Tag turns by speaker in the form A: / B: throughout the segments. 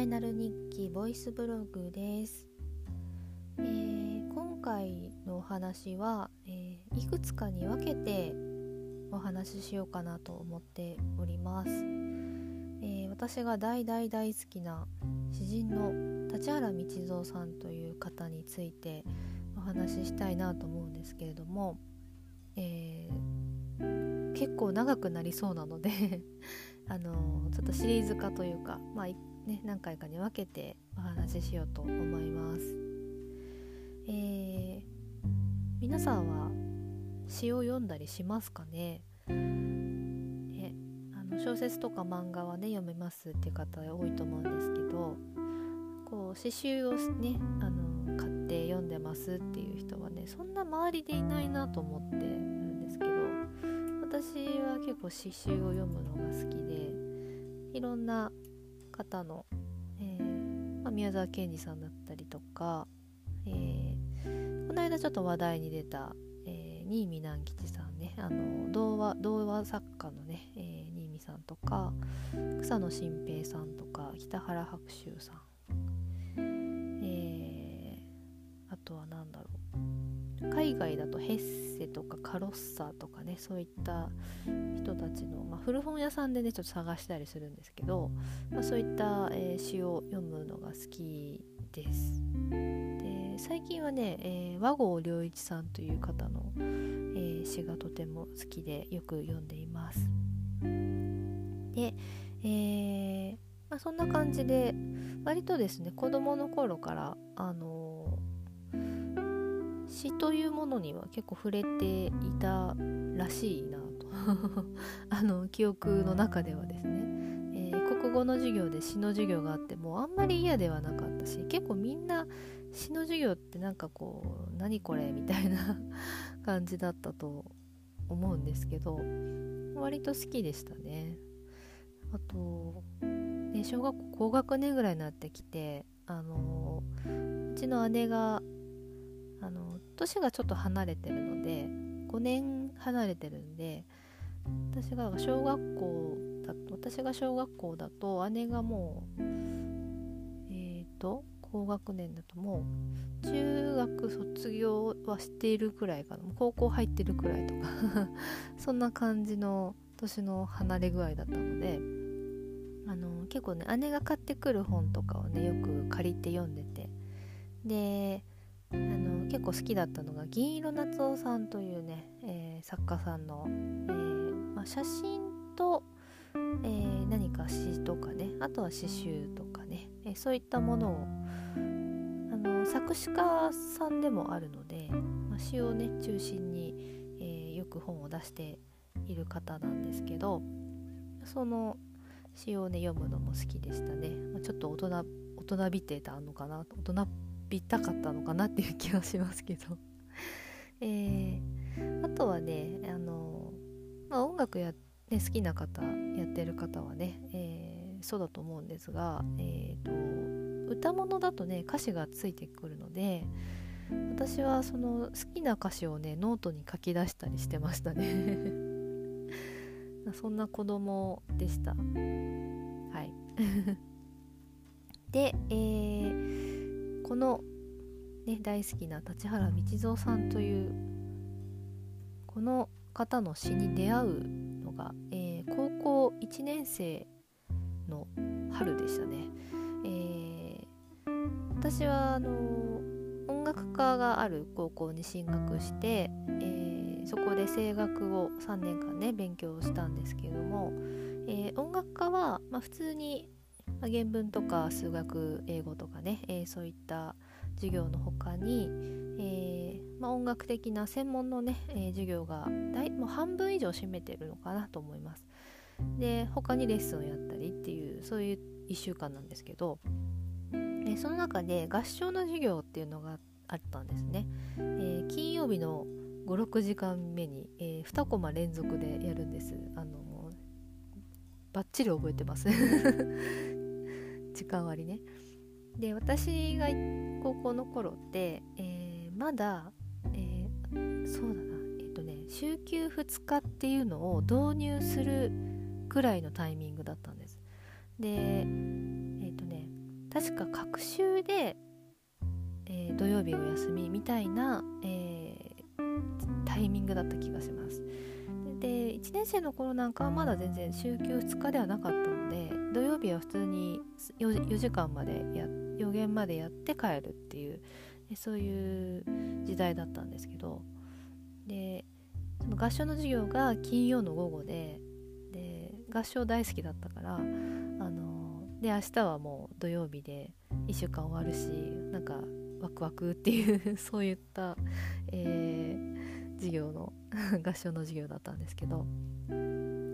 A: イナル日記ボイスブログです、えー、今回のお話は、えー、いくつかに分けてお話ししようかなと思っております、えー、私が大大大好きな詩人の立原道三さんという方についてお話ししたいなと思うんですけれども、え結構長くなりそうなので あのちょっとシリーズ化というか、まあね、何回かに分けてお話ししようと思います。えー、皆さんは詩を読んだりしますかね？ねあの小説とか漫画はね読めますっていう方多いと思うんですけどこう詩集をねあの買って読んでますっていう人はねそんな周りでいないなと思ってるんですけど私は結構詩集を読むのが好きでいろんな方の、えー、まあ、宮沢賢治さんだったりとか、えー、この間ちょっと話題に出た、えー、新見南吉さんねあの童話童話作家のね、えー、新見さんとか草野新平さんとか北原白秋さん、えー、あとは何だろう。海外だとヘッセとかカロッサとかねそういった人たちの、まあ、古本屋さんでねちょっと探したりするんですけど、まあ、そういった、えー、詩を読むのが好きです。で最近はね、えー、和合良一さんという方の、えー、詩がとても好きでよく読んでいます。で、えーまあ、そんな感じで割とですね子供の頃からあの詩というものには結構触れていたらしいなと。あの記憶の中ではですね、えー、国語の授業で詩の授業があってもあんまり嫌ではなかったし結構みんな詩の授業ってなんかこう何これみたいな 感じだったと思うんですけど割と好きでしたね。あと、ね、小学校高学年ぐらいになってきてあのうちの姉があの年がちょっと離れてるので5年離れてるんで私が小学校だと私が小学校だと姉がもうえっ、ー、と高学年だともう中学卒業はしているくらいかな。高校入ってるくらいとか。そんな感じの年の離れ具合だったのであの結構ね姉が買ってくる本とかをねよく借りて読んでて。であの結構好きだったのが銀色夏夫さんというね、えー、作家さんの、えー、まあ、写真と、えー、何か詩とかねあとは詩集とかね、えそういったものをあの作詞家さんでもあるので、まあ、詩をね中心に、えよく本を出している方なんですけどその詩をね読むのも好きでしたね、まあ、ちょっと大人びてたのかな大人っびたかったのかなっていう気はしますけど。えー、あとはねあの、まあ、音楽や、ね、好きな方やってる方はね、えー、そうだと思うんですが、えーと、歌物だとね歌詞がついてくるので私はその好きな歌詞をねノートに書き出したりしてましたね。そんな子供でした。はい。で、えーこの、ね、大好きな立原道三さんというこの方の詩に出会うのが、えー、高校1年生の春でしたね。えー、私はあの音楽科がある高校に進学して、えー、そこで声楽を3年間ね勉強したんですけれども、え、音楽科は、まあ、普通にまあ、原文とか数学英語とかね、えー、そういった授業の他に、えー、まあ、音楽的な専門のね、え、授業が大もう半分以上占めてるのかなと思います。で他にレッスンをやったりっていうそういう1週間なんですけど、えその中で合唱の授業っていうのがあったんですね。え金曜日の56時間目に、え2コマ連続でやるんです。あのもうバッチリ覚えてます時間割ね。で私が高校の頃って、えー、まだ、えー、そうだな。えっ、ー、とね週休2日っていうのを導入するくらいのタイミングだったんです。でえっ、ーとね確か隔週で、えー、土曜日お休みみたいな、えー、タイミングだった気がします。で1年生の頃なんかはまだ全然週休2日ではなかったので土曜日は普通に 4, 4時間までや予言までやって帰るっていうそういう時代だったんですけどでその合唱の授業が金曜の午後でで合唱大好きだったからあので明日はもう土曜日で1週間終わるしなんかワクワクっていう そういった、えー、授業の 合唱の授業だったんですけど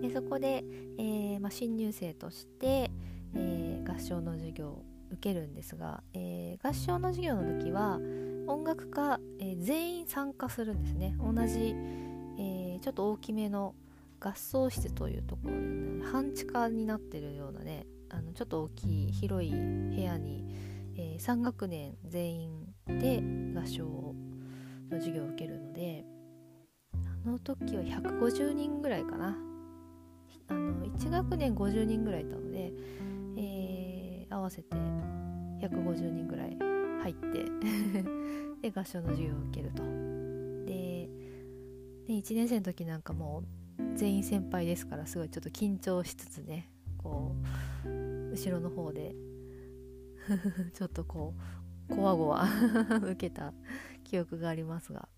A: でそこで、えーまあ、新入生として、えー、合唱の授業を受けるんですが、え、合唱の授業の時は音楽家、え、全員参加するんですね。同じ、え、ちょっと大きめの合奏室というところで、ね、半地下になってるようなねあのちょっと大きい広い部屋に、えー、3学年全員で合唱の授業を受けるのであの時は150人ぐらいかな。あの1学年50人ぐらいいたので、えー、合わせて150人ぐらい入って で合唱の授業を受けると。でで1年生の時なんかもう全員先輩ですからすごいちょっと緊張しつつねこう後ろの方で ちょっとこうこわごわ 受けた記憶がありますが、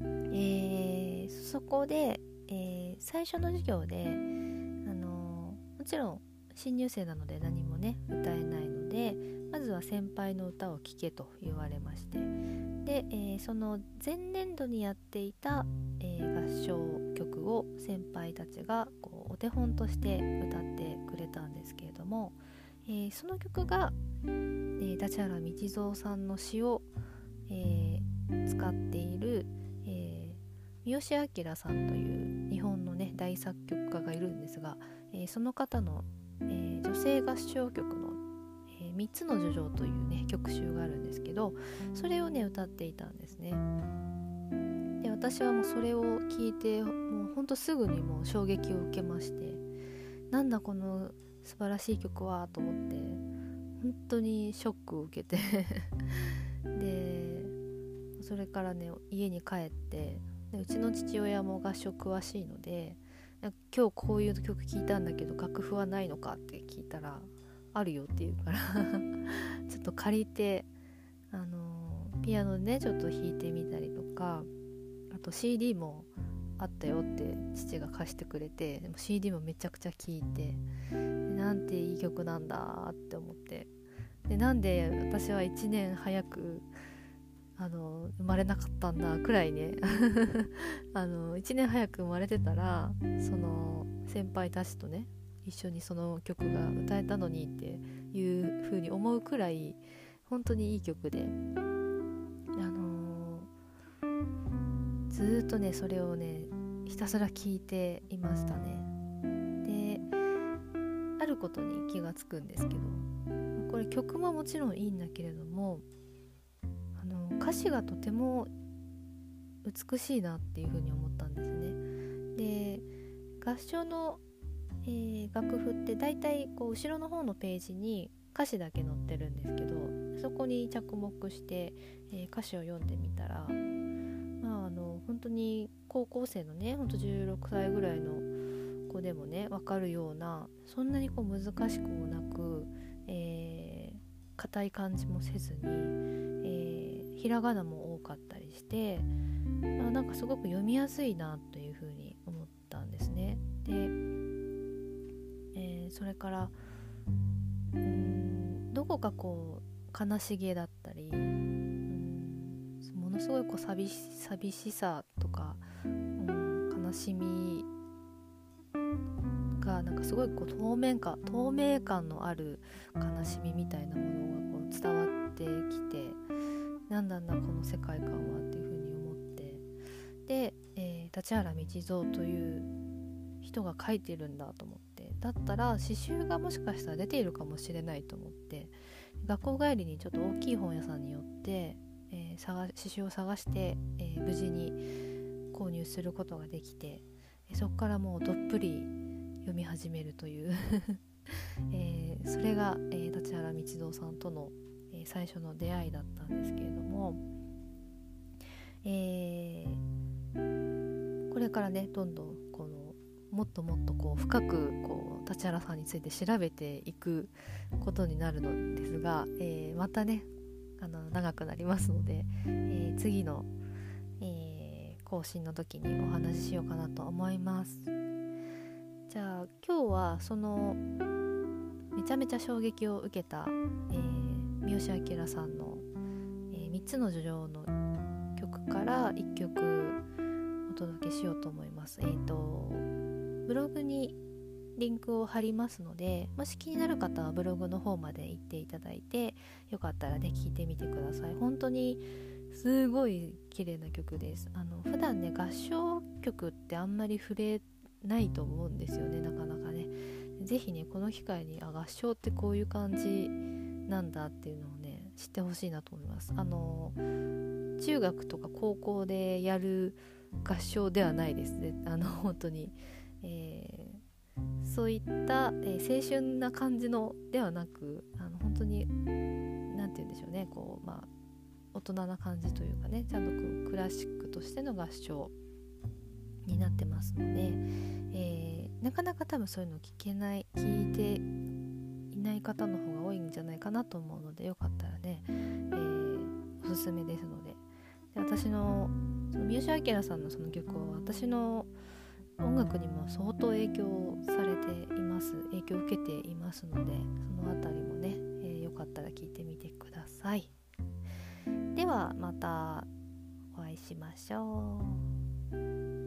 A: えー、そこで、えー、最初の授業で、ちろん新入生なので何もね歌えないのでまずは先輩の歌を聴けと言われまして。で、えー、その前年度にやっていた、えー、合唱曲を先輩たちがこうお手本として歌ってくれたんですけれども、えー、その曲が、えー、立原道三さんの詩を、え使っている、え三好明さんという日本のね大作曲家がいるんですが、えその方のえー、女性合唱曲の、えー、3つの叙情というね曲集があるんですけどそれをね歌っていたんですね。で私はもうそれを聞いてもうほんとすぐにもう衝撃を受けましてなんだこの素晴らしい曲はと思って本当にショックを受けて。でそれからね家に帰ってでうちの父親も合唱詳しいので今日こういう曲聴いたんだけど楽譜はないのかって聞いたらあるよって言うから。ちょっと借りてあのピアノでねちょっと弾いてみたりとかあと CD もあったよって父が貸してくれてでも CD もめちゃくちゃ聴いてなんていい曲なんだって思って。でなんで私は1年早くあの生まれなかったんだくらいね。あの1年早く生まれてたらその先輩たちとね一緒にその曲が歌えたのにっていう風に思うくらい本当にいい曲で。あのー、ずっとねそれをねひたすら聴いていましたね。であることに気がつくんですけどこれ曲ももちろんいいんだけれども歌詞がとても美しいなっていうふうに思ったんですね。で合唱の、えー、楽譜って大体こう後ろの方のページに歌詞だけ載ってるんですけどそこに着目して、えー、歌詞を読んでみたらまああの本当に高校生のねほんと16歳ぐらいの子でもね分かるようなそんなにこう難しくもなく、えー、硬い感じもせずに、ひらがなも多かったりしてあなんかすごく読みやすいなというふうに思ったんですね。で、えー、それからうんどこかこう悲しげだったりうんものすごいこう寂し寂しさとか、うん、悲しみがなんかすごいこう透明感透明感のある悲しみみたいなものがこう伝わってきてなんだんだこの世界観はっていうふうに思って。で、えー、立原道三という人が書いてるんだと思って。だったら刺繍がもしかしたら出ているかもしれないと思って。学校帰りにちょっと大きい本屋さんに寄って、えー、刺繍を探して、えー、無事に購入することができて。そこからもうどっぷり読み始めるという。えー、それが、えー、立原道蔵さんとの、最初の出会いだったんですけれども、えー、これからねどんどんこのもっともっとこう深くこう立原さんについて調べていくことになるのですが、えー、またねあの長くなりますので、えー、次の、えー、更新の時にお話ししようかなと思います。じゃあ今日はそのめちゃめちゃ衝撃を受けた、えー、三好明さんの、えー、3つの叙情の曲から1曲お届けしようと思います。えっ、ー、とブログにリンクを貼りますのでもし気になる方はブログの方まで行っていただいてよかったらね聴いてみてください。本当にすごい綺麗な曲です。あの普段ね合唱曲ってあんまり触れないと思うんですよねなかなかね。是非ねこの機会にあ合唱ってこういう感じなんだっていうのをね知ってほしいなと思います。あの中学とか高校でやる合唱ではないです。ねあの本当に、えそういった、えー、青春な感じのではなくあの本当に何て言うんでしょうね。こうまあ大人な感じというかね。ちゃんとこうクラシックとしての合唱になってますので、えー、なかなか多分そういうの聞けない聞いてない方の方が多いんじゃないかなと思うのでよかったらね、えー、おすすめですので。で私のその三好明さんのその曲は私の音楽にも相当影響されています。影響を受けていますのでその辺りもね、えー、よかったら聞いてみてください。ではまたお会いしましょう。